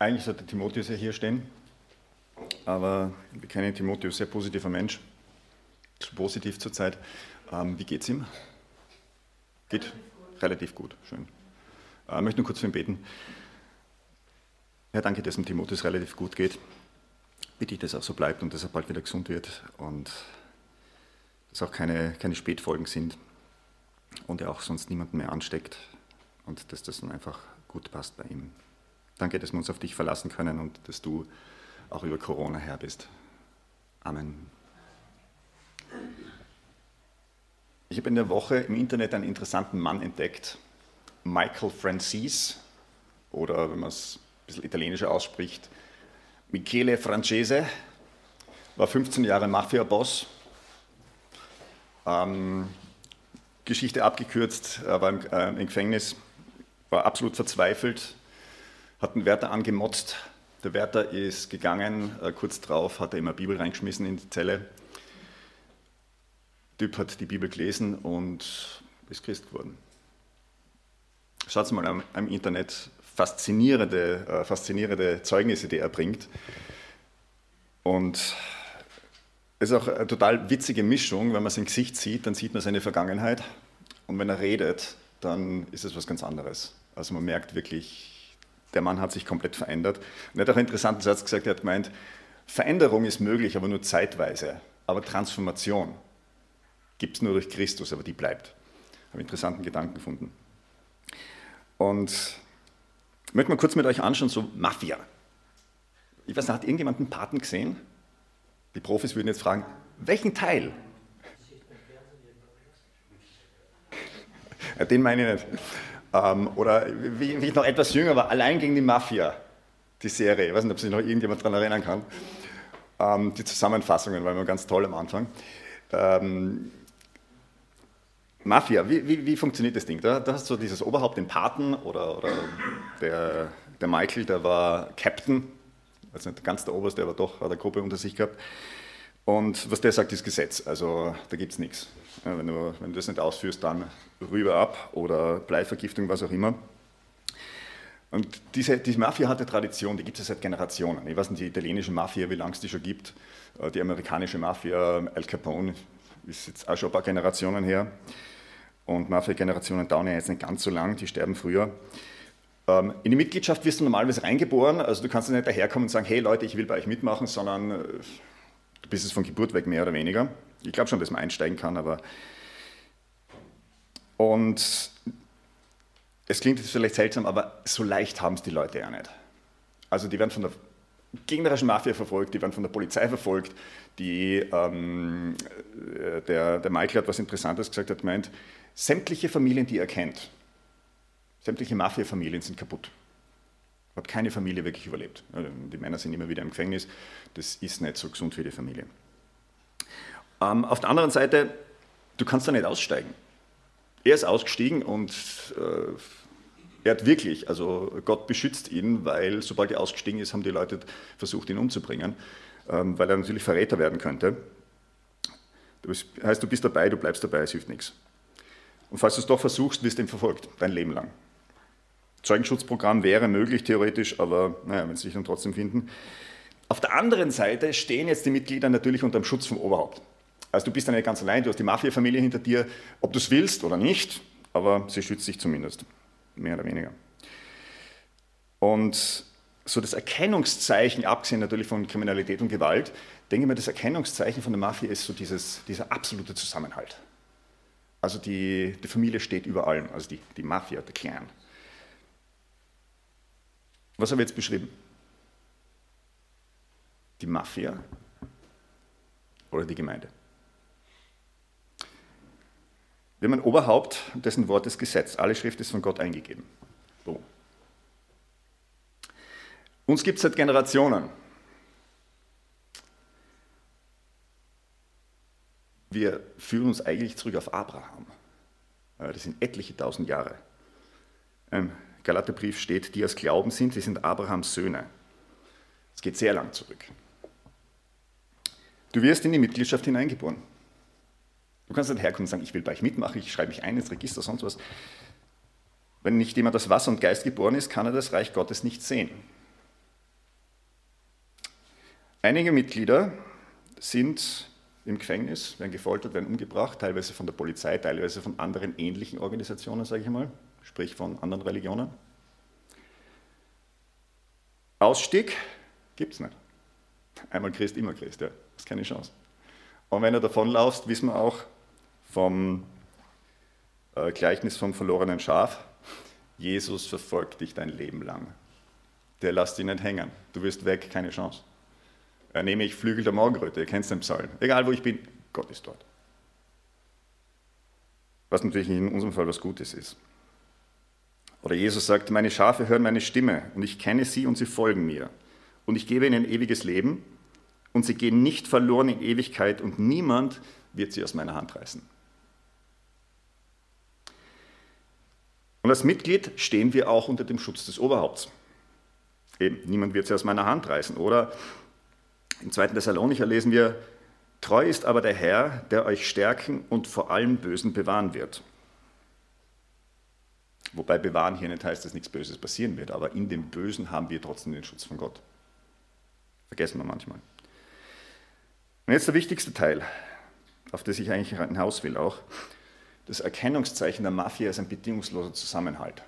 Eigentlich sollte Timotheus ja hier stehen, aber wir kennen Timotheus, sehr positiver Mensch, zu positiv zurzeit. Ähm, wie es ihm? Geht relativ gut, schön. Äh, ich möchte nur kurz für ihn beten. Herr, danke, dass dem Timotheus relativ gut geht. Bitte ich, dass er auch so bleibt und dass er bald wieder gesund wird und dass auch keine, keine Spätfolgen sind und er auch sonst niemanden mehr ansteckt und dass das dann einfach gut passt bei ihm. Danke, dass wir uns auf dich verlassen können und dass du auch über Corona her bist. Amen. Ich habe in der Woche im Internet einen interessanten Mann entdeckt, Michael Francis, oder wenn man es ein bisschen italienischer ausspricht, Michele Francese, war 15 Jahre Mafia-Boss. Ähm, Geschichte abgekürzt, war im, äh, im Gefängnis, war absolut verzweifelt, hat einen Wärter angemotzt. Der Wärter ist gegangen, äh, kurz drauf hat er immer Bibel reingeschmissen in die Zelle. Der Typ hat die Bibel gelesen und ist Christ geworden. Schaut mal am Internet, faszinierende, äh, faszinierende Zeugnisse, die er bringt. Und es ist auch eine total witzige Mischung, wenn man sein Gesicht sieht, dann sieht man seine Vergangenheit. Und wenn er redet, dann ist es was ganz anderes. Also man merkt wirklich, der Mann hat sich komplett verändert. Und er hat auch einen interessanten Satz gesagt, er hat gemeint, Veränderung ist möglich, aber nur zeitweise. Aber Transformation gibt es nur durch Christus, aber die bleibt. Ich habe interessanten Gedanken gefunden. Und ich möchte mal kurz mit euch anschauen, so Mafia. Ich weiß nicht, hat irgendjemand einen Paten gesehen? Die Profis würden jetzt fragen, welchen Teil? Den meine ich nicht. Ähm, oder wie, wie, ich noch etwas jünger war, allein gegen die Mafia, die Serie. Ich weiß nicht, ob sich noch irgendjemand daran erinnern kann. Ähm, die Zusammenfassungen waren immer ganz toll am Anfang. Ähm, Mafia, wie, wie, wie, funktioniert das Ding? Da, da hast du dieses Oberhaupt, den Paten oder, oder der, der Michael, der war Captain, also nicht ganz der Oberste, aber doch hat eine Gruppe unter sich gehabt. Und was der sagt, ist Gesetz. Also da gibt es nichts. wenn, du, wenn du das nicht ausführst, dann rüber ab oder Bleivergiftung, was auch immer. Und diese, diese Mafia hat eine Tradition, die gibt es seit Generationen. Ich weiß nicht, die italienische Mafia, wie lange es die schon gibt. Äh, die amerikanische Mafia, Al Capone, ist jetzt auch schon ein paar Generationen her. Und Mafia-Generationen dauern ja jetzt nicht ganz so lang, die sterben früher. Ähm, in die Mitgliedschaft wirst du normalerweise reingeboren, also du kannst nicht daherkommen und sagen, hey Leute, ich will bei euch mitmachen, sondern äh, du bist es von Geburt weg mehr oder weniger. Ich glaube schon, dass man einsteigen kann, aber... Und es klingt jetzt vielleicht seltsam, aber so leicht haben es die Leute ja nicht. Also die werden von der gegnerischen Mafia verfolgt, die werden von der Polizei verfolgt. Die, ähm, äh, der, der Michael hat was Interessantes gesagt, hat gemeint, sämtliche Familien, die er kennt, Sämtliche Mafia-Familien sind kaputt. Hat keine Familie wirklich überlebt. Die Männer sind immer wieder im Gefängnis. Das ist nicht so gesund für die Familie. Ähm, auf der anderen Seite, du kannst da nicht aussteigen. Er ist ausgestiegen und äh, er hat wirklich, also Gott beschützt ihn, weil sobald er ausgestiegen ist, haben die Leute versucht, ihn umzubringen, ähm, weil er natürlich Verräter werden könnte. Das heißt, du bist dabei, du bleibst dabei, es hilft nichts. Und falls du es doch versuchst, wirst du ihm verfolgt, dein Leben lang. Zeugenschutzprogramm wäre möglich theoretisch, aber naja, wenn sie sich dann trotzdem finden. Auf der anderen Seite stehen jetzt die Mitglieder natürlich unter dem Schutz vom Oberhaupt. Also du bist dann nicht ganz allein, du hast die Mafia-Familie hinter dir, ob du es willst oder nicht, aber sie schützt dich zumindest, mehr oder weniger. Und so das Erkennungszeichen, abgesehen natürlich von Kriminalität und Gewalt, denke ich mir, das Erkennungszeichen von der Mafia ist so dieses, dieser absolute Zusammenhalt. Also die, die Familie steht über allem, also die, die Mafia, der Clan. Was habe ich jetzt beschrieben? Die Mafia oder die Gemeinde? Wir haben ein Oberhaupt, dessen Wort ist Gesetz. Alle Schrift ist von Gott eingegeben. So. Uns gibt es seit Generationen. Wir führen uns eigentlich zurück auf Abraham. Das sind etliche tausend Jahre. Galaterbrief steht, die aus Glauben sind, sie sind Abrahams Söhne. Es geht sehr lang zurück. Du wirst in die Mitgliedschaft hineingeboren. Du kannst nicht herkommen und sagen, ich will bei euch mitmachen, ich schreibe mich ein ins Register, sonst was. Wenn nicht jemand aus Wasser und Geist geboren ist, kann er das Reich Gottes nicht sehen. Einige Mitglieder sind im Gefängnis, werden gefoltert, werden umgebracht, teilweise von der Polizei, teilweise von anderen ähnlichen Organisationen, sage ich mal, sprich von anderen Religionen. Ausstieg gibt es nicht. Einmal Christ, immer Christ, ja. Das ist keine Chance. Und wenn du davonlaufst, wissen wir auch vom äh, Gleichnis vom verlorenen Schaf, Jesus verfolgt dich dein Leben lang. Der lässt dich nicht hängen. Du wirst weg, keine Chance. Er nehme ich Flügel der Morgenröte, ihr kennt den Psalm. Egal wo ich bin, Gott ist dort. Was natürlich in unserem Fall was Gutes ist. Oder Jesus sagt, meine Schafe hören meine Stimme und ich kenne sie und sie folgen mir. Und ich gebe ihnen ewiges Leben und sie gehen nicht verloren in Ewigkeit und niemand wird sie aus meiner Hand reißen. Und als Mitglied stehen wir auch unter dem Schutz des Oberhaupts. Eben, niemand wird sie aus meiner Hand reißen. Oder im 2. Thessalonicher lesen wir, Treu ist aber der Herr, der euch stärken und vor allem Bösen bewahren wird. Wobei bewahren hier nicht heißt, dass nichts Böses passieren wird, aber in dem Bösen haben wir trotzdem den Schutz von Gott. Vergessen wir manchmal. Und jetzt der wichtigste Teil, auf das ich eigentlich hinaus will auch. Das Erkennungszeichen der Mafia ist ein bedingungsloser Zusammenhalt.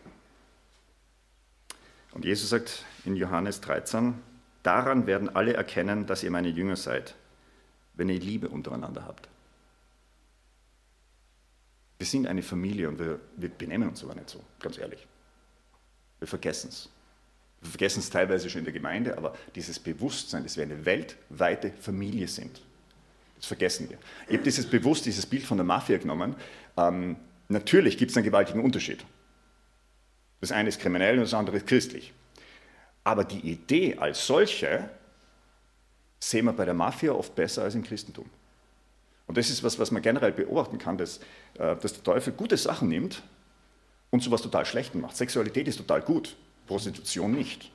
Und Jesus sagt in Johannes 13, daran werden alle erkennen, dass ihr meine Jünger seid, wenn ihr Liebe untereinander habt. Wir sind eine Familie und wir, wir benehmen uns aber nicht so, ganz ehrlich. Wir vergessen es. Wir vergessen es teilweise schon in der Gemeinde, aber dieses Bewusstsein, dass wir eine weltweite Familie sind, das vergessen wir. Ich habe dieses bewusst, dieses Bild von der Mafia genommen. Ähm, natürlich gibt es einen gewaltigen Unterschied. Das eine ist kriminell und das andere ist christlich. Aber die Idee als solche sehen wir bei der Mafia oft besser als im Christentum. Und das ist was, was man generell beobachten kann, dass, äh, dass der Teufel gute Sachen nimmt und sowas total Schlechten macht. Sexualität ist total gut, Prostitution nicht.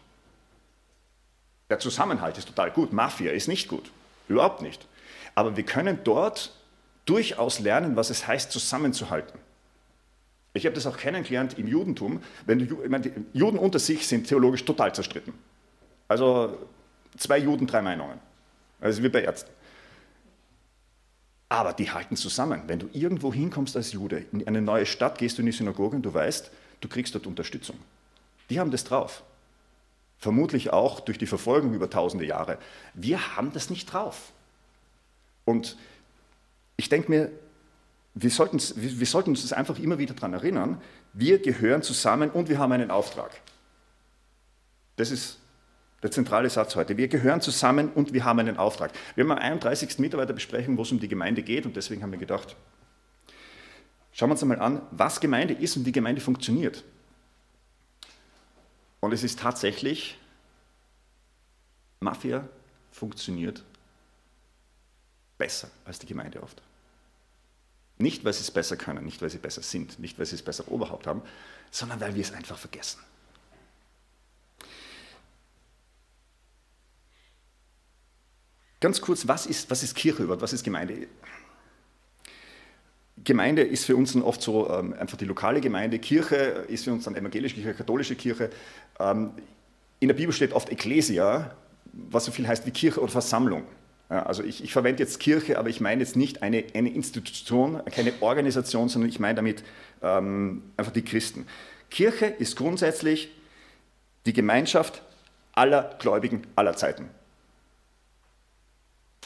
Der Zusammenhalt ist total gut, Mafia ist nicht gut, überhaupt nicht. Aber wir können dort durchaus lernen, was es heißt, zusammenzuhalten. Ich habe das auch kennengelernt im Judentum. Wenn du, ich meine, Juden unter sich sind theologisch total zerstritten. Also zwei Juden, drei Meinungen. Also wie bei Ärzten. Aber die halten zusammen. Wenn du irgendwo hinkommst als Jude, in eine neue Stadt, gehst du in die Synagoge und du weißt, du kriegst dort Unterstützung. Die haben das drauf. Vermutlich auch durch die Verfolgung über tausende Jahre. Wir haben das nicht drauf. Und ich denke mir, wir sollten, wir sollten uns das einfach immer wieder daran erinnern, wir gehören zusammen und wir haben einen Auftrag. Das ist der zentrale Satz heute. Wir gehören zusammen und wir haben einen Auftrag. Wir haben am 31. Mitarbeiterbesprechung, wo es um die Gemeinde geht und deswegen haben wir gedacht, schauen wir uns einmal an, was Gemeinde ist und wie Gemeinde funktioniert. Und es ist tatsächlich, Mafia funktioniert besser als die Gemeinde oft. Nicht, weil sie es besser können, nicht, weil sie besser sind, nicht, weil sie es besser Oberhaupt haben, sondern weil wir es einfach vergessen. Ganz kurz, was ist, was ist Kirche überhaupt? Was ist Gemeinde? Gemeinde ist für uns dann oft so ähm, einfach die lokale Gemeinde. Kirche ist für uns dann evangelische Kirche, katholische Kirche. Ähm, in der Bibel steht oft Ecclesia, was so viel heißt wie Kirche oder Versammlung. Ja, also ich, ich, verwende jetzt Kirche, aber ich meine jetzt nicht eine, eine Institution, keine Organisation, sondern ich meine damit ähm, einfach die Christen. Kirche ist grundsätzlich die Gemeinschaft aller Gläubigen aller Zeiten.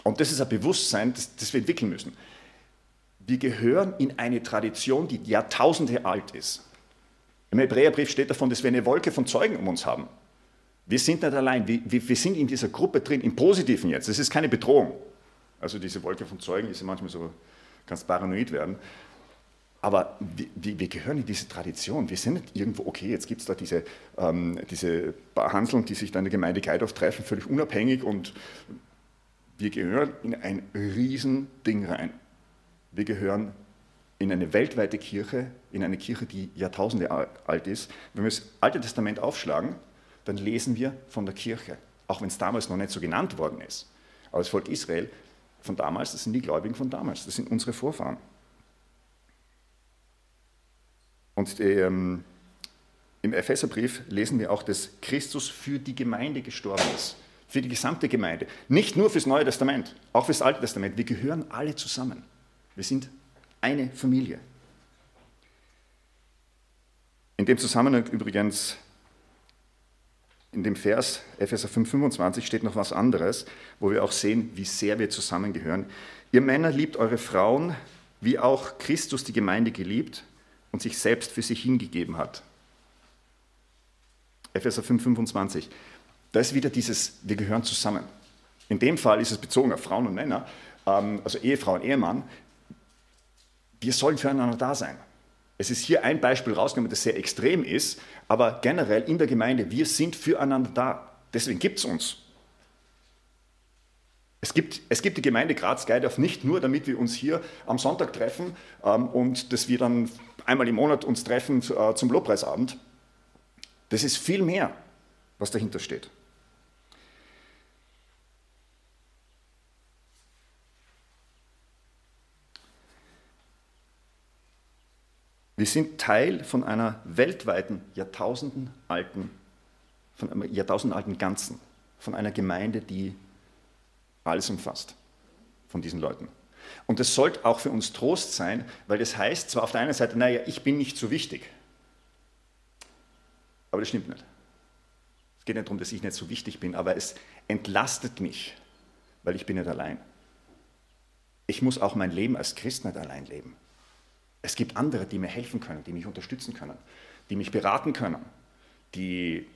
Und das ist ein Bewusstsein, das, das wir entwickeln müssen. Wir gehören in eine Tradition, die Jahrtausende alt ist. Im Hebräerbrief steht davon, dass wir eine Wolke von Zeugen um uns haben. Wir sind nicht allein, wir, wir, sind in dieser Gruppe drin, im Positiven jetzt. Das ist keine Bedrohung. Also diese Wolke von Zeugen ist ja manchmal so, ganz paranoid werden. Aber wir, wir, gehören in diese Tradition. Wir sind nicht irgendwo, okay, jetzt gibt es da diese, ähm, diese paar Hanseln, die sich dann in der Gemeinde Geidorf treffen, völlig unabhängig und wir gehören in ein Riesending rein. Wir gehören in eine weltweite Kirche, in eine Kirche, die Jahrtausende alt ist. Wenn wir das Alte Testament aufschlagen, dann lesen wir von der Kirche, auch wenn es damals noch nicht so genannt worden ist. Aber das Volk Israel von damals, das sind die Gläubigen von damals, das sind unsere Vorfahren. Und ähm, im Epheserbrief lesen wir auch, dass Christus für die Gemeinde gestorben ist. Für die gesamte Gemeinde. Nicht nur fürs Neue Testament, auch fürs Alte Testament. Wir gehören alle zusammen. Wir sind eine Familie. In dem Zusammenhang übrigens, in dem Vers Epheser 5,25 steht noch was anderes, wo wir auch sehen, wie sehr wir zusammengehören. Ihr Männer liebt eure Frauen, wie auch Christus die Gemeinde geliebt und sich selbst für sie hingegeben hat. Epheser 5,25. Da ist wieder dieses, wir gehören zusammen. In dem Fall ist es bezogen auf Frauen und Männer, ähm, also Ehefrau und Ehemann. Wir sollen füreinander da sein. Es ist hier ein Beispiel rausgenommen, das sehr extrem ist, aber generell in der Gemeinde, wir sind füreinander da. Deswegen gibt es uns. Es gibt, es gibt die Gemeinde Graz Geidorf nicht nur, damit wir uns hier am Sonntag treffen ähm, und dass wir dann einmal im Monat uns treffen äh, zum Lobpreisabend. Das ist viel mehr, was dahinter steht. Wir sind Teil von einer weltweiten, jahrtausendenalten, von einem jahrtausendenalten Ganzen, von einer Gemeinde, die alles umfasst, von diesen Leuten. Und das sollte auch für uns Trost sein, weil das heißt zwar auf der einen Seite, naja, ich bin nicht so wichtig, aber das stimmt nicht. Es geht nicht darum, dass ich nicht so wichtig bin, aber es entlastet mich, weil ich bin nicht allein. Ich muss auch mein Leben als Christ nicht allein leben. Es gibt andere, die mir helfen können, die mich unterstützen können, die mich beraten können, die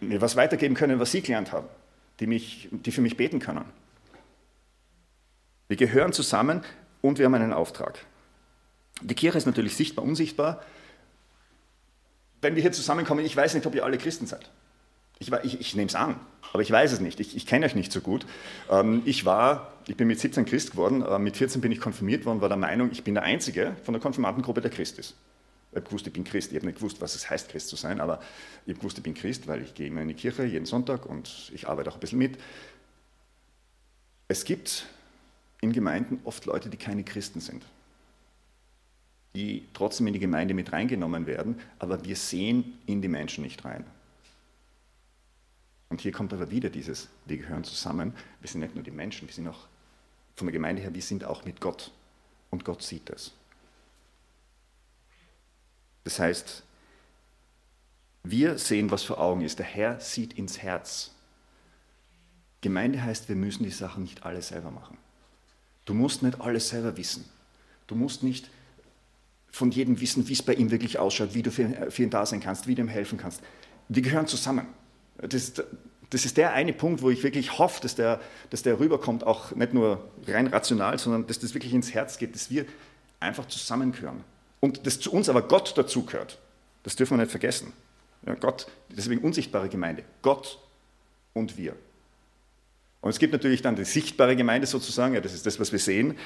mir was weitergeben können, was sie gelernt haben, die, mich, die für mich beten können. Wir gehören zusammen und wir haben einen Auftrag. Die Kirche ist natürlich sichtbar, unsichtbar. Wenn wir hier zusammenkommen, ich weiß nicht, ob ihr alle Christen seid. Ich, ich, ich nehme es an, aber ich weiß es nicht. Ich, ich kenne euch nicht so gut. Ähm, ich war, ich bin mit 17 Christ geworden, äh, mit 14 bin ich konfirmiert worden, war der Meinung, ich bin der Einzige von der Konfirmantengruppe, der Christ ist. Ich habe gewusst, ich bin Christ. Ich habe nicht gewusst, was es heißt, Christ zu sein, aber ich habe gewusst, ich bin Christ, weil ich gehe immer in die Kirche jeden Sonntag und ich arbeite auch ein bisschen mit. Es gibt in Gemeinden oft Leute, die keine Christen sind, die trotzdem in die Gemeinde mit reingenommen werden, aber wir sehen in die Menschen nicht rein. Und hier kommt aber wieder dieses, wir gehören zusammen, wir sind nicht nur die Menschen, wir sind auch von der Gemeinde her, wir sind auch mit Gott. Und Gott sieht es. Das heißt, wir sehen, was vor Augen ist. Der Herr sieht ins Herz. Gemeinde heißt, wir müssen die Sachen nicht alle selber machen. Du musst nicht alles selber wissen. Du musst nicht von jedem wissen, wie es bei ihm wirklich ausschaut, wie du für ihn da sein kannst, wie du ihm helfen kannst. Wir gehören zusammen. Das, das ist der eine Punkt, wo ich wirklich hoffe, dass der, dass der rüberkommt, auch nicht nur rein rational, sondern dass das wirklich ins Herz geht, dass wir einfach zusammengehören. Und dass zu uns aber Gott dazugehört. Das dürfen wir nicht vergessen. Ja, Gott, deswegen unsichtbare Gemeinde. Gott und wir. Und es gibt natürlich dann die sichtbare Gemeinde sozusagen, ja, das ist das, was wir sehen.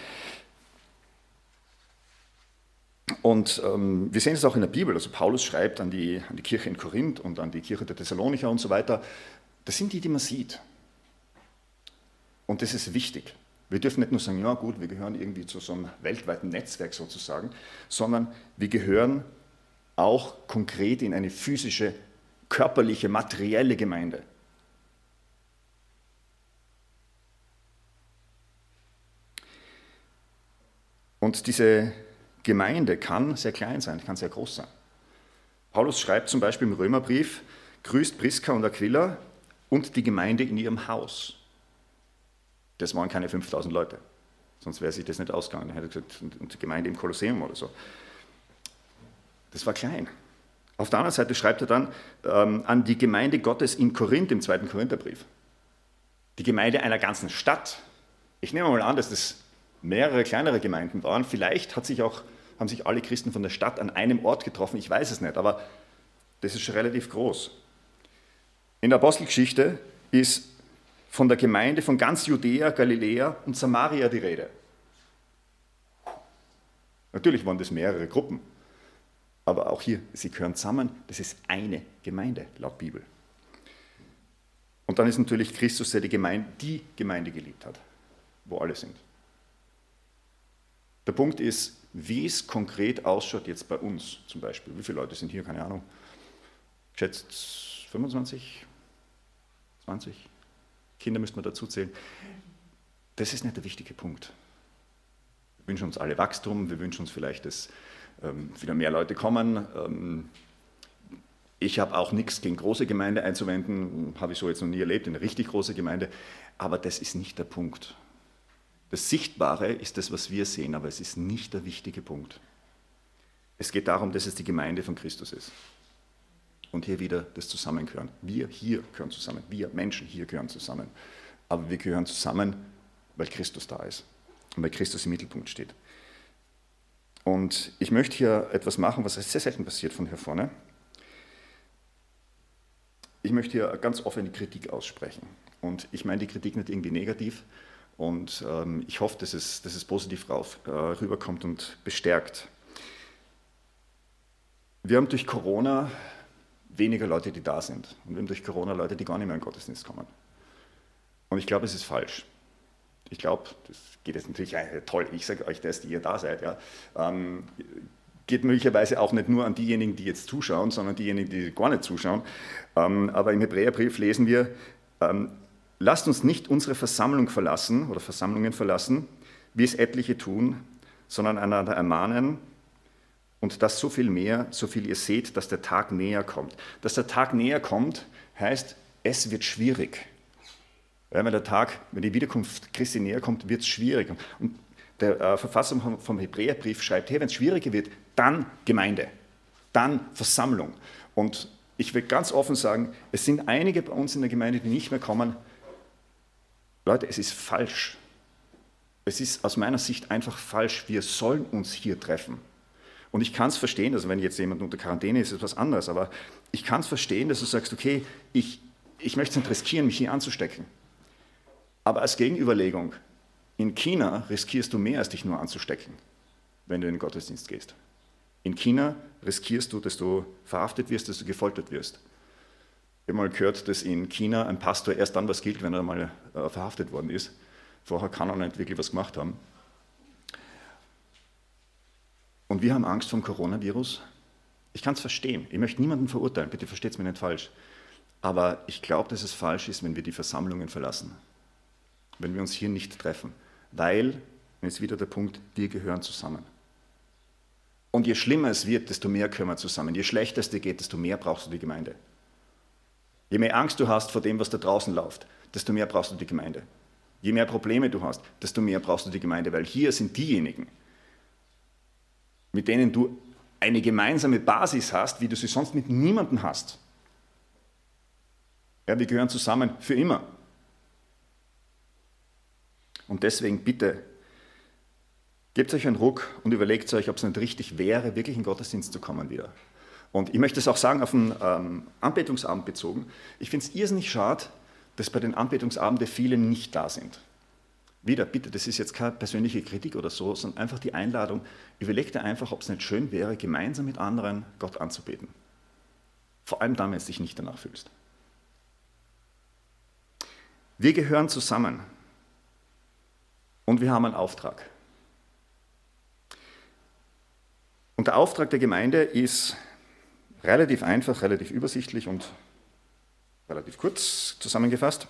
Und ähm, wir sehen es auch in der Bibel. Also Paulus schreibt an die, an die Kirche in Korinth und an die Kirche der Thessalonicher und so weiter. Das sind die, die man sieht. Und das ist wichtig. Wir dürfen nicht nur sagen, ja gut, wir gehören irgendwie zu so einem weltweiten Netzwerk sozusagen, sondern wir gehören auch konkret in eine physische, körperliche, materielle Gemeinde. Und diese Gemeinde kann sehr klein sein, kann sehr groß sein. Paulus schreibt zum Beispiel im Römerbrief, grüßt Priska und Aquila und die Gemeinde in ihrem Haus. Das waren keine 5000 Leute, sonst wäre sich das nicht ausgegangen. Er hätte gesagt, und die Gemeinde im Kolosseum oder so. Das war klein. Auf der anderen Seite schreibt er dann ähm, an die Gemeinde Gottes in Korinth im zweiten Korintherbrief. Die Gemeinde einer ganzen Stadt. Ich nehme mal an, dass das mehrere kleinere Gemeinden waren. Vielleicht hat sich auch haben sich alle Christen von der Stadt an einem Ort getroffen, ich weiß es nicht, aber das ist schon relativ groß. In der Apostelgeschichte ist von der Gemeinde von ganz Judäa, Galiläa und Samaria die Rede. Natürlich waren das mehrere Gruppen, aber auch hier, sie gehören zusammen, das ist eine Gemeinde laut Bibel. Und dann ist natürlich Christus, der die Gemeinde, die Gemeinde geliebt hat, wo alle sind. Der Punkt ist, wie es konkret ausschaut jetzt bei uns zum Beispiel. Wie viele Leute sind hier? Keine Ahnung. Geschätzt 25, 20? Kinder müsste man dazu zählen. Das ist nicht der wichtige Punkt. Wir wünschen uns alle Wachstum, wir wünschen uns vielleicht, dass ähm, wieder mehr Leute kommen. Ähm, ich habe auch nichts gegen große Gemeinde einzuwenden, habe ich so jetzt noch nie erlebt, eine richtig große Gemeinde, aber das ist nicht der Punkt. Das Sichtbare ist das, was wir sehen, aber es ist nicht der wichtige Punkt. Es geht darum, dass es die Gemeinde von Christus ist. Und hier wieder das Zusammengehören. Wir hier gehören zusammen. Wir Menschen hier gehören zusammen. Aber wir gehören zusammen, weil Christus da ist und weil Christus im Mittelpunkt steht. Und ich möchte hier etwas machen, was sehr selten passiert von hier vorne. Ich möchte hier ganz offene Kritik aussprechen. Und ich meine die Kritik nicht irgendwie negativ. Und ähm, ich hoffe, dass es, dass es positiv rauf, äh, rüberkommt und bestärkt. Wir haben durch Corona weniger Leute, die da sind. Und wir haben durch Corona Leute, die gar nicht mehr in den Gottesdienst kommen. Und ich glaube, es ist falsch. Ich glaube, das geht jetzt natürlich, äh, toll, ich sage euch das, die ihr da seid. Ja. Ähm, geht möglicherweise auch nicht nur an diejenigen, die jetzt zuschauen, sondern diejenigen, die gar nicht zuschauen. Ähm, aber im Hebräerbrief lesen wir, ähm, lasst uns nicht unsere Versammlung verlassen oder Versammlungen verlassen, wie es etliche tun, sondern einander ermahnen und das so viel mehr, so viel ihr seht, dass der Tag näher kommt. Dass der Tag näher kommt, heißt, es wird schwierig. Wenn der Tag, wenn die Wiederkunft Christi näher kommt, wird es schwierig. Und der äh, Verfasser vom Hebräerbrief schreibt, hey, wenn es schwieriger wird, dann Gemeinde, dann Versammlung. Und ich will ganz offen sagen, es sind einige bei uns in der Gemeinde, die nicht mehr kommen. Leute, es ist falsch. Es ist aus meiner Sicht einfach falsch. Wir sollen uns hier treffen. Und ich kann es verstehen, also wenn jetzt jemand unter Quarantäne ist, ist was anderes, aber ich kann es verstehen, dass du sagst, okay, ich, ich möchte es nicht riskieren, mich hier anzustecken. Aber als Gegenüberlegung, in China riskierst du mehr, als dich nur anzustecken, wenn du in den Gottesdienst gehst. In China riskierst du, dass du verhaftet wirst, dass du gefoltert wirst. Ich habe mal gehört, dass in China ein Pastor erst dann was gilt, wenn er mal äh, verhaftet worden ist. Vorher kann er nicht wirklich was gemacht haben. Und wir haben Angst vom Coronavirus. Ich kann es verstehen. Ich möchte niemanden verurteilen, bitte versteht es mir nicht falsch. Aber ich glaube, dass es falsch ist, wenn wir die Versammlungen verlassen. Wenn wir uns hier nicht treffen. Weil, jetzt wieder der Punkt, wir gehören zusammen. Und je schlimmer es wird, desto mehr gehören wir zusammen. Je schlechter es dir geht, desto mehr brauchst du die Gemeinde. Je mehr Angst du hast vor dem, was da draußen läuft, desto mehr brauchst du die Gemeinde. Je mehr Probleme du hast, desto mehr brauchst du die Gemeinde, weil hier sind diejenigen, mit denen du eine gemeinsame Basis hast, wie du sie sonst mit niemandem hast. Ja, wir gehören zusammen für immer. Und deswegen bitte, gebt euch einen Ruck und überlegt euch, ob es nicht richtig wäre, wirklich in Gottesdienst zu kommen wieder. Und ich möchte es auch sagen, auf den ähm, Anbetungsabend bezogen. Ich finde es irrsinnig schade, dass bei den Anbetungsabenden viele nicht da sind. Wieder, bitte, das ist jetzt keine persönliche Kritik oder so, sondern einfach die Einladung, überleg dir einfach, ob es nicht schön wäre, gemeinsam mit anderen Gott anzubeten. Vor allem dann, wenn du dich nicht danach fühlst. Wir gehören zusammen und wir haben einen Auftrag. Und der Auftrag der Gemeinde ist relativ einfach, relativ übersichtlich und relativ kurz zusammengefasst.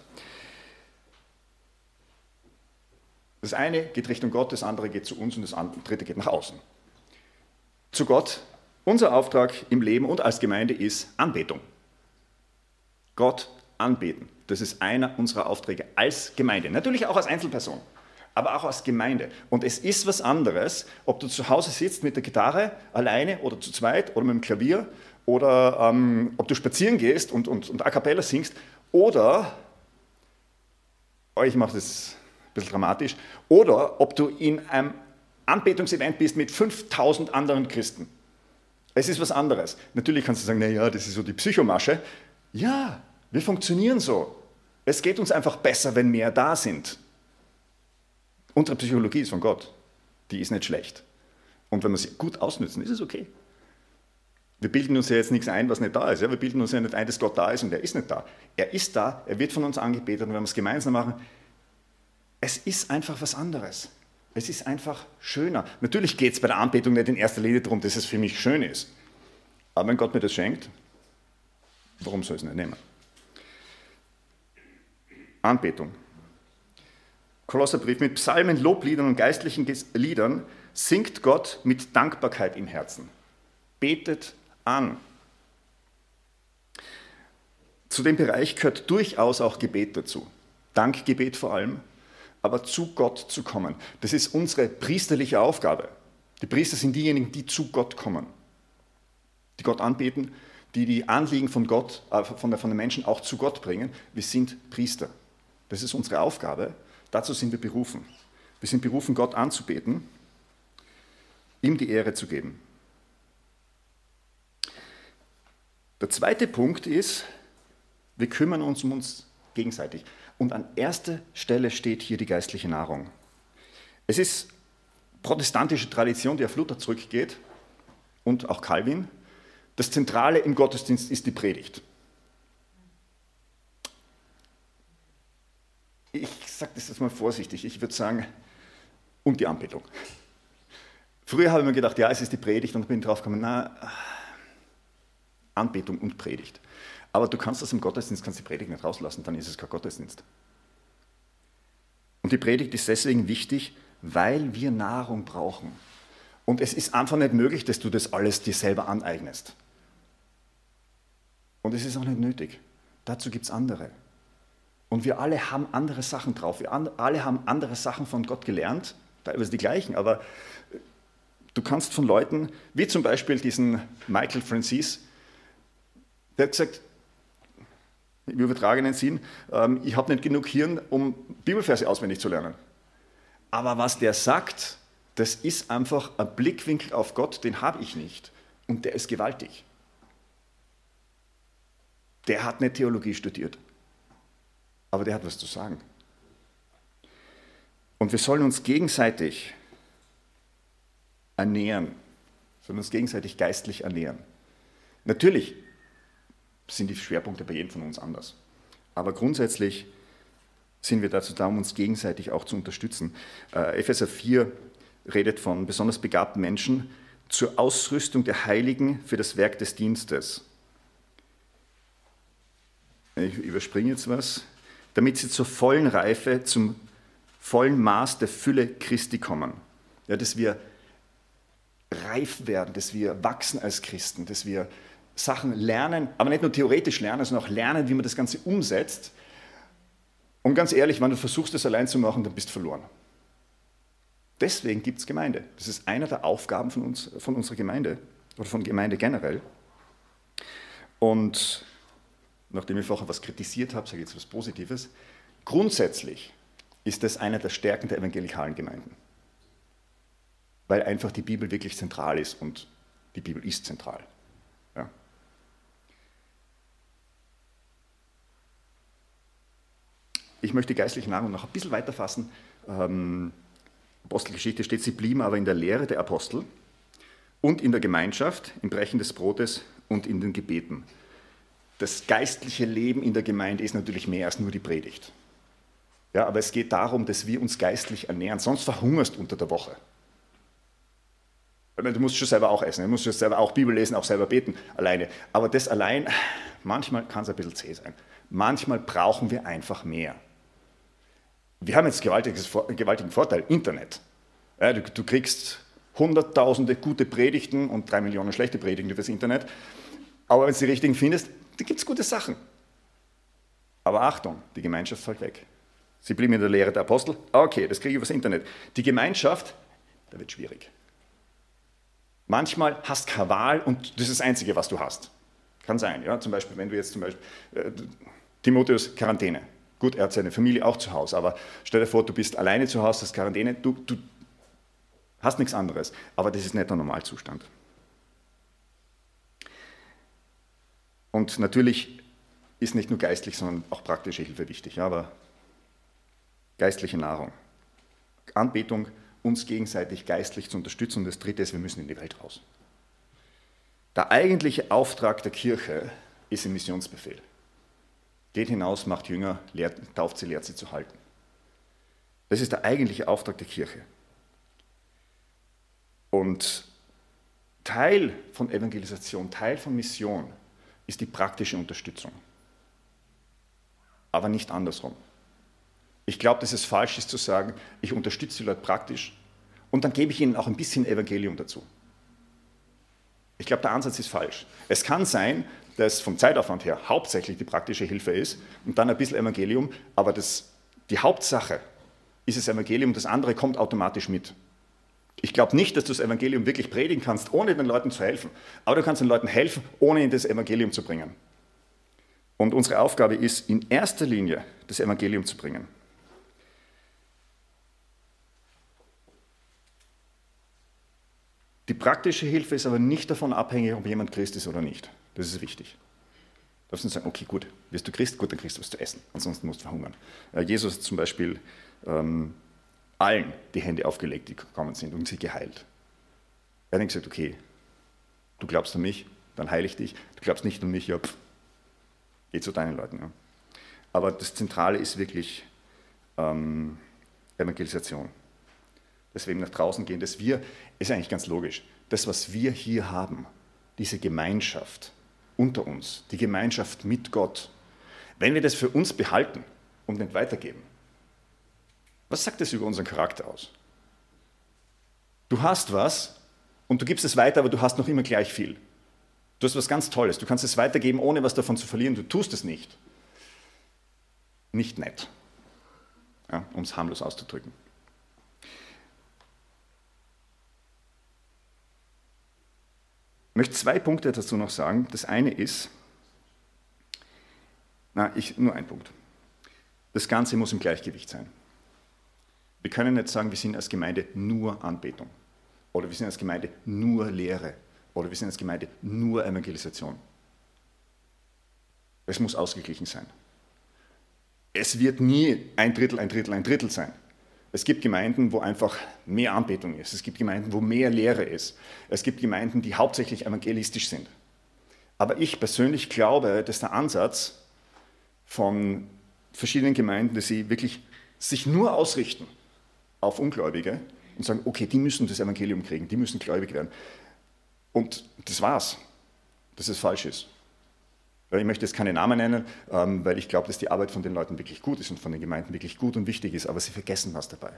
Das eine geht Richtung Gott, das andere geht zu uns und das dritte geht nach außen. Zu Gott, unser Auftrag im Leben und als Gemeinde ist Anbetung. Gott anbeten. Das ist einer unserer Aufträge als Gemeinde. Natürlich auch als Einzelperson, aber auch als Gemeinde. Und es ist was anderes, ob du zu Hause sitzt mit der Gitarre alleine oder zu zweit oder mit dem Klavier oder ähm, ob du spazieren gehst und, und, und A cappella singst oder, oh, ich mache das bisschen dramatisch, oder ob du in einem Anbetungsevent bist mit 5000 anderen Christen. Es ist was anderes. Natürlich kannst du sagen, naja, das ist so die Psychomasche. Ja, wir funktionieren so. Es geht uns einfach besser, wenn mehr da sind. Unsere Psychologie ist von Gott. Die ist nicht schlecht. Und wenn wir sie gut ausnützen, ist es okay. Wir bilden uns ja jetzt nichts ein, was nicht da ist. Ja, wir bilden uns ja nicht ein, dass Gott da ist und er ist nicht da. Er ist da, er wird von uns angebetet und wenn wir es gemeinsam machen, es ist einfach was anderes. Es ist einfach schöner. Natürlich geht es bei der Anbetung nicht in erster Linie darum, dass es für mich schön ist. Aber wenn Gott mir das schenkt, warum soll ich es nicht nehmen? Anbetung. Kolosserbrief mit Psalmen, Lobliedern und geistlichen Liedern singt Gott mit Dankbarkeit im Herzen. Betet an. Zu dem Bereich gehört durchaus auch Gebet dazu. Dankgebet vor allem, aber zu Gott zu kommen. Das ist unsere priesterliche Aufgabe. Die Priester sind diejenigen, die zu Gott kommen, die Gott anbeten, die die Anliegen von Gott, äh, von, der, von den Menschen auch zu Gott bringen. Wir sind Priester. Das ist unsere Aufgabe. Dazu sind wir berufen. Wir sind berufen, Gott anzubeten, ihm die Ehre zu geben. Der zweite Punkt ist, wir kümmern uns um uns gegenseitig. Und an erster Stelle steht hier die geistliche Nahrung. Es ist protestantische Tradition, die auf Luther zurückgeht und auch Calvin. Das Zentrale im Gottesdienst ist die Predigt. Ich sage das jetzt mal vorsichtig, ich würde sagen, und die Anbetung. Früher habe ich mir gedacht, ja, es ist die Predigt und bin drauf gekommen, na, Anbetung und Predigt. Aber du kannst das im Gottesdienst, kannst die Predigt nicht rauslassen, dann ist es kein Gottesdienst. Und die Predigt ist deswegen wichtig, weil wir Nahrung brauchen. Und es ist einfach nicht möglich, dass du das alles dir selber aneignest. Und es ist auch nicht nötig. Dazu gibt es andere. Und wir alle haben andere Sachen drauf. Wir alle haben andere Sachen von Gott gelernt, teilweise die gleichen, aber du kannst von Leuten, wie zum Beispiel diesen Michael Francis, der hat gesagt, im übertragenen Sinn, ähm, ich habe nicht genug Hirn, um Bibelverse auswendig zu lernen. Aber was der sagt, das ist einfach ein Blickwinkel auf Gott, den habe ich nicht. Und der ist gewaltig. Der hat nicht Theologie studiert, aber der hat was zu sagen. Und wir sollen uns gegenseitig ernähren, sollen uns gegenseitig geistlich ernähren. Natürlich sind die Schwerpunkte bei jedem von uns anders. Aber grundsätzlich sind wir dazu da, um uns gegenseitig auch zu unterstützen. Äh, Epheser 4 redet von besonders begabten Menschen zur Ausrüstung der Heiligen für das Werk des Dienstes. Ich überspringe jetzt was. Damit sie zur vollen Reife, zum vollen Maß der Fülle Christi kommen. Ja, dass wir reif werden, dass wir wachsen als Christen, dass wir Sachen lernen, aber nicht nur theoretisch lernen, sondern auch lernen, wie man das Ganze umsetzt. Und ganz ehrlich, wenn du versuchst, das allein zu machen, dann bist du verloren. Deswegen gibt es Gemeinde. Das ist einer der Aufgaben von, uns, von unserer Gemeinde oder von Gemeinde generell. Und nachdem ich vorher was kritisiert habe, sage ich jetzt was Positives. Grundsätzlich ist das eine der Stärken der evangelikalen Gemeinden. Weil einfach die Bibel wirklich zentral ist und die Bibel ist zentral. Ich möchte geistliche Nahrung noch ein bisschen weiter fassen. Ähm, Apostelgeschichte steht, sie blieben aber in der Lehre der Apostel und in der Gemeinschaft, im Brechen des Brotes und in den Gebeten. Das geistliche Leben in der Gemeinde ist natürlich mehr als nur die Predigt. Ja, aber es geht darum, dass wir uns geistlich ernähren, sonst verhungerst unter der Woche. Du musst schon selber auch essen, du musst schon selber auch Bibel lesen, auch selber beten, alleine. Aber das allein, manchmal kann es ein bisschen zäh sein. Manchmal brauchen wir einfach mehr. Wir haben jetzt einen gewaltigen Vorteil, Internet. Ja, du, du, kriegst hunderttausende gute Predigten und drei Millionen schlechte Predigten über das Internet. Aber wenn du die richtigen findest, da gibt es gute Sachen. Aber Achtung, die Gemeinschaft fällt weg. Sie blieben in der Lehre der Apostel. Okay, das kriege ich übers Internet. Die Gemeinschaft, da wird schwierig. Manchmal hast du keine Wahl und das ist das Einzige, was du hast. Kann sein, ja. Zum Beispiel, wenn du jetzt zum Beispiel äh, Timotheus Quarantäne. Gut, er hat seine Familie auch zu Hause, aber stell dir vor, du bist alleine zu Hause, hast Quarantäne, du, du hast nichts anderes. Aber das ist nicht der Normalzustand. Und natürlich ist nicht nur geistlich, sondern auch praktische Hilfe wichtig. Ja, aber geistliche Nahrung, Anbetung, uns gegenseitig geistlich zu unterstützen. Und das Dritte ist, wir müssen in die Welt raus. Der eigentliche Auftrag der Kirche ist im Missionsbefehl. Geht hinaus, macht Jünger, lehrt, tauft sie, lehrt sie zu halten. Das ist der eigentliche Auftrag der Kirche. Und Teil von Evangelisation, Teil von Mission ist die praktische Unterstützung. Aber nicht andersrum. Ich glaube, dass es falsch ist zu sagen, ich unterstütze die Leute praktisch und dann gebe ich ihnen auch ein bisschen Evangelium dazu. Ich glaube, der Ansatz ist falsch. Es kann sein, dass vom Zeitaufwand her hauptsächlich die praktische Hilfe ist und dann ein bisschen Evangelium, aber das, die Hauptsache ist das Evangelium, das andere kommt automatisch mit. Ich glaube nicht, dass du das Evangelium wirklich predigen kannst, ohne den Leuten zu helfen. Aber du kannst den Leuten helfen, ohne ihnen das Evangelium zu bringen. Und unsere Aufgabe ist, in erster Linie das Evangelium zu bringen. Die praktische Hilfe ist aber nicht davon abhängig, ob jemand Christ ist oder nicht. Das ist wichtig. Du darfst nicht sagen, okay, gut, wirst du Christ? Gut, dann kriegst du was zu essen, ansonsten musst du verhungern. Äh, Jesus hat zum Beispiel ähm, allen die Hände aufgelegt, die gekommen sind und sie geheilt. Er hat gesagt, okay, du glaubst an mich, dann heile ich dich. Du glaubst nicht an mich, ja, pff, geh zu deinen Leuten. Ja. Aber das Zentrale ist wirklich ähm, Evangelisation deswegen nach draußen gehen, dass wir, ist eigentlich ganz logisch, das, was wir hier haben, diese Gemeinschaft unter uns, die Gemeinschaft mit Gott, wenn wir das für uns behalten und nicht weitergeben, was sagt das über unseren Charakter aus? Du hast was und du gibst es weiter, aber du hast noch immer gleich viel. Du hast was ganz Tolles. Du kannst es weitergeben, ohne was davon zu verlieren. Du tust es nicht. Nicht nett, ja, um es harmlos auszudrücken. Möchte zwei Punkte dazu noch sagen. Das eine ist, na, ich, nur ein Punkt. Das Ganze muss im Gleichgewicht sein. Wir können nicht sagen, wir sind als Gemeinde nur Anbetung oder wir sind als Gemeinde nur Lehre oder wir sind als Gemeinde nur Evangelisation. Es muss ausgeglichen sein. Es wird nie ein Drittel, ein Drittel, ein Drittel sein. Es gibt Gemeinden, wo einfach mehr Anbetung ist. Es gibt Gemeinden, wo mehr Lehre ist. Es gibt Gemeinden, die hauptsächlich evangelistisch sind. Aber ich persönlich glaube, dass der Ansatz von verschiedenen Gemeinden, dass sie wirklich sich nur ausrichten auf Ungläubige und sagen, okay, die müssen das Evangelium kriegen, die müssen gläubig werden. Und das war's, dass es falsch ist. Ich möchte jetzt keine Namen nennen, ähm, weil ich glaube, dass die Arbeit von den Leuten wirklich gut ist und von den Gemeinden wirklich gut und wichtig ist, aber sie vergessen was dabei.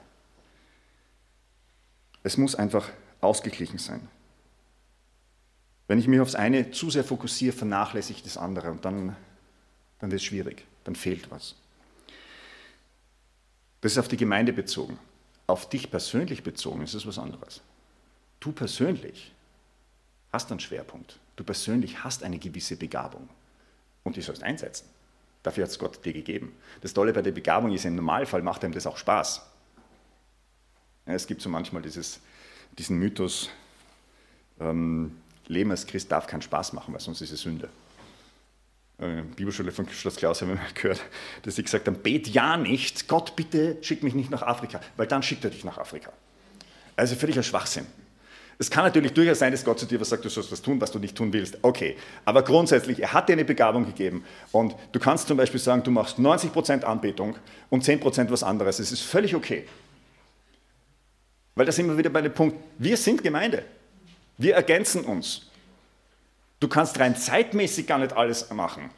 Es muss einfach ausgeglichen sein. Wenn ich mich aufs eine zu sehr fokussiere, vernachlässige ich das andere und dann, dann wird es schwierig, dann fehlt was. Das ist auf die Gemeinde bezogen. Auf dich persönlich bezogen ist es was anderes. Du persönlich hast einen Schwerpunkt. Du persönlich hast eine gewisse Begabung und die sollst einsetzen. Dafür hat es Gott dir gegeben. Das Tolle bei der Begabung ist, im Normalfall macht einem das auch Spaß. Es gibt so manchmal dieses, diesen Mythos, ähm, Leben als Christ darf keinen Spaß machen, weil sonst ist es Sünde. Äh, Bibelschule von Schloss Klaus haben wir gehört, dass sie gesagt haben, bet ja nicht, Gott bitte schick mich nicht nach Afrika, weil dann schickt er dich nach Afrika. Also völliger Schwachsinn. Es kann natürlich durchaus sein, dass Gott zu dir was sagt, du sollst was tun, was du nicht tun willst. Okay, aber grundsätzlich, er hat dir eine Begabung gegeben und du kannst zum Beispiel sagen, du machst 90% Anbetung und 10% was anderes. Es ist völlig okay. Weil da sind wir wieder bei dem Punkt, wir sind Gemeinde. Wir ergänzen uns. Du kannst rein zeitmäßig gar nicht alles machen.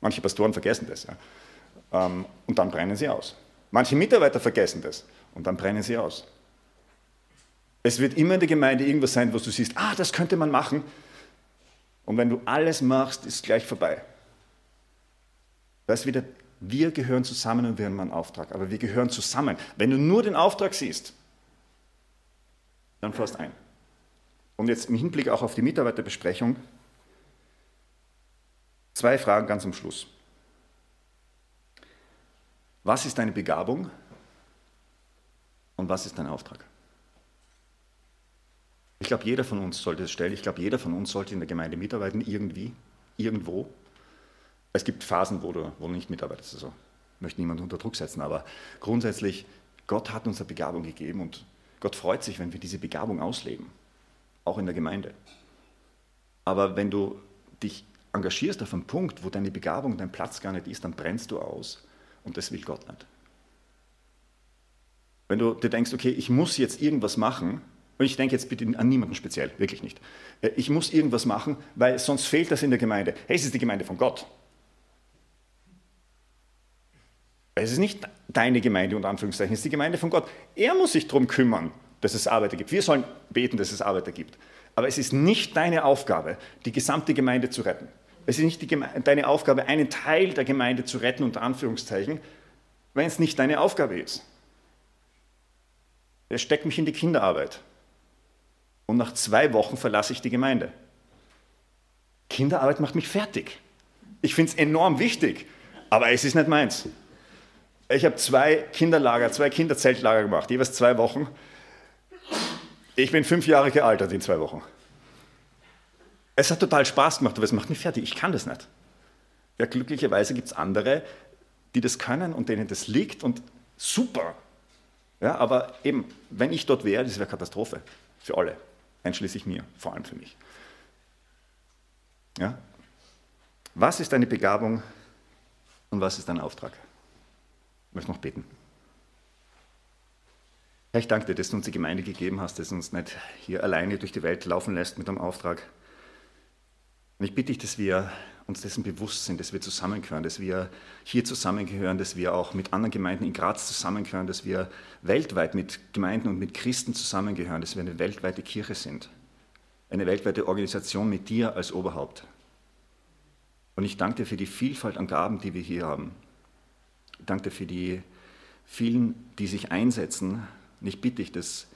Manche Pastoren vergessen das. Ja. Ähm, und dann brennen sie aus. Manche Mitarbeiter vergessen das und dann brennen sie aus. Es wird immer in der Gemeinde irgendwas sein, wo du siehst, ah, das könnte man machen. Und wenn du alles machst, ist es gleich vorbei. Da ist wieder, wir gehören zusammen und wir haben einen Auftrag, aber wir gehören zusammen. Wenn du nur den Auftrag siehst, dann fährst ein. Und jetzt im Hinblick auch auf die Mitarbeiterbesprechung, zwei Fragen ganz am Schluss. Was ist deine Begabung und was ist dein Auftrag? Ich glaube, jeder von uns sollte es stellen. Ich glaube, jeder von uns sollte in der Gemeinde mitarbeiten, irgendwie, irgendwo. Es gibt Phasen, wo du, wo du nicht mitarbeitest. Also möchte niemand unter Druck setzen, aber grundsätzlich, Gott hat uns eine Begabung gegeben und Gott freut sich, wenn wir diese Begabung ausleben, auch in der Gemeinde. Aber wenn du dich engagierst auf einen Punkt, wo deine Begabung, dein Platz gar nicht ist, dann brennst du aus und das will Gott nicht. Wenn du dir denkst, okay, ich muss jetzt irgendwas machen, und ich denke jetzt bitte an niemanden speziell, wirklich nicht. Äh, ich muss irgendwas machen, weil sonst fehlt das in der Gemeinde. Hey, es ist die Gemeinde von Gott. Es ist nicht deine Gemeinde, unter Anführungszeichen, es ist die Gemeinde von Gott. Er muss sich darum kümmern, dass es Arbeiter gibt. Wir sollen beten, dass es Arbeiter gibt. Aber es ist nicht deine Aufgabe, die gesamte Gemeinde zu retten. Es ist nicht deine Aufgabe, einen Teil der Gemeinde zu retten, unter Anführungszeichen, wenn es nicht deine Aufgabe ist. Er steckt mich in die Kinderarbeit. Und nach zwei Wochen verlasse ich die Gemeinde. Kinderarbeit macht mich fertig. Ich finde es enorm wichtig, aber es ist nicht meins. Ich habe zwei Kinderlager, zwei Kinderzeltlager gemacht, jeweils zwei Wochen. Ich bin fünf Jahre gealtert in zwei Wochen. Es hat total Spaß gemacht, aber es macht mich fertig. Ich kann das nicht. Ja, glücklicherweise gibt es andere, die das können und denen das liegt und super. Ja, aber eben, wenn ich dort wäre, das wäre Katastrophe für alle, einschließlich mir, vor allem für mich. Ja? Was ist deine Begabung und was ist dein Auftrag? Ich möchte noch beten. Herr, ich danke dir, dass du uns die Gemeinde gegeben hast, dass du uns nicht hier alleine durch die Welt laufen lässt mit einem Auftrag. Und ich bitte dich, dass wir uns dessen bewusst sind, dass wir zusammengehören, dass wir hier zusammengehören, dass wir auch mit anderen Gemeinden in Graz zusammengehören, dass wir weltweit mit Gemeinden und mit Christen zusammengehören, dass wir eine weltweite Kirche sind, eine weltweite Organisation mit dir als Oberhaupt. Und ich danke dir für die Vielfalt an Gaben, die wir hier haben. Ich danke dir für die vielen, die sich einsetzen. Und ich bitte dich, dass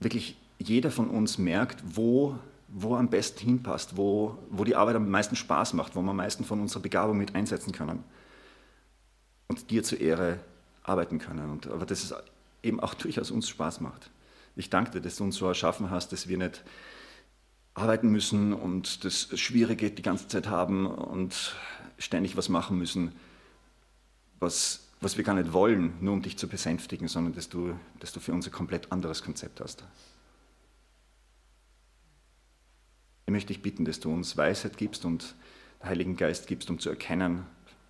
wirklich jeder von uns merkt, wo wo am besten hinpasst, wo, wo die Arbeit am meisten Spaß macht, wo wir am meisten von unserer Begabung mit einsetzen können und dir zur Ehre arbeiten können. Und, aber dass es eben auch durchaus uns Spaß macht. Ich danke dir, dass du uns so erschaffen hast, dass wir nicht arbeiten müssen und das Schwierige die ganze Zeit haben und ständig was machen müssen, was, was wir gar nicht wollen, nur um dich zu besänftigen, sondern dass du, dass du für uns ein komplett anderes Konzept hast. Ich möchte dich bitten, dass du uns Weisheit gibst und den Heiligen Geist gibst, um zu erkennen,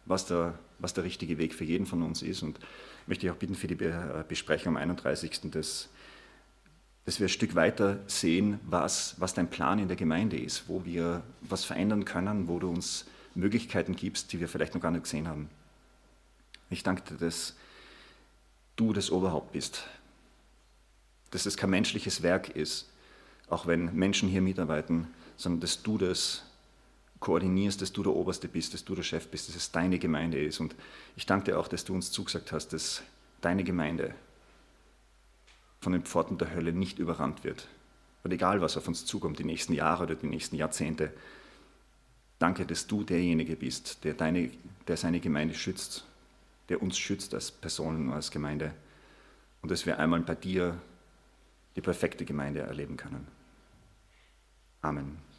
was der, was der richtige Weg für jeden von uns ist. Und ich möchte dich auch bitten für die äh, Besprechung am 31., dass, dass wir ein Stück weiter sehen, was, was dein Plan in der Gemeinde ist, wo wir was verändern können, wo du uns Möglichkeiten gibst, die wir vielleicht noch gar nicht gesehen haben. Ich danke dir, dass du das Oberhaupt bist, dass es kein menschliches Werk ist, auch wenn Menschen hier mitarbeiten, sondern dass du das koordinierst, dass du der Oberste bist, dass du der Chef bist, dass es deine Gemeinde ist. Und ich danke dir auch, dass du uns zugesagt hast, dass deine Gemeinde von den Pforten der Hölle nicht überrannt wird. Und egal, was auf uns zukommt, die nächsten Jahre oder die nächsten Jahrzehnte, danke, dass du derjenige bist, der, deine, der seine Gemeinde schützt, der uns schützt als Personen und als Gemeinde. Und dass wir einmal bei dir die perfekte Gemeinde erleben können. Amen.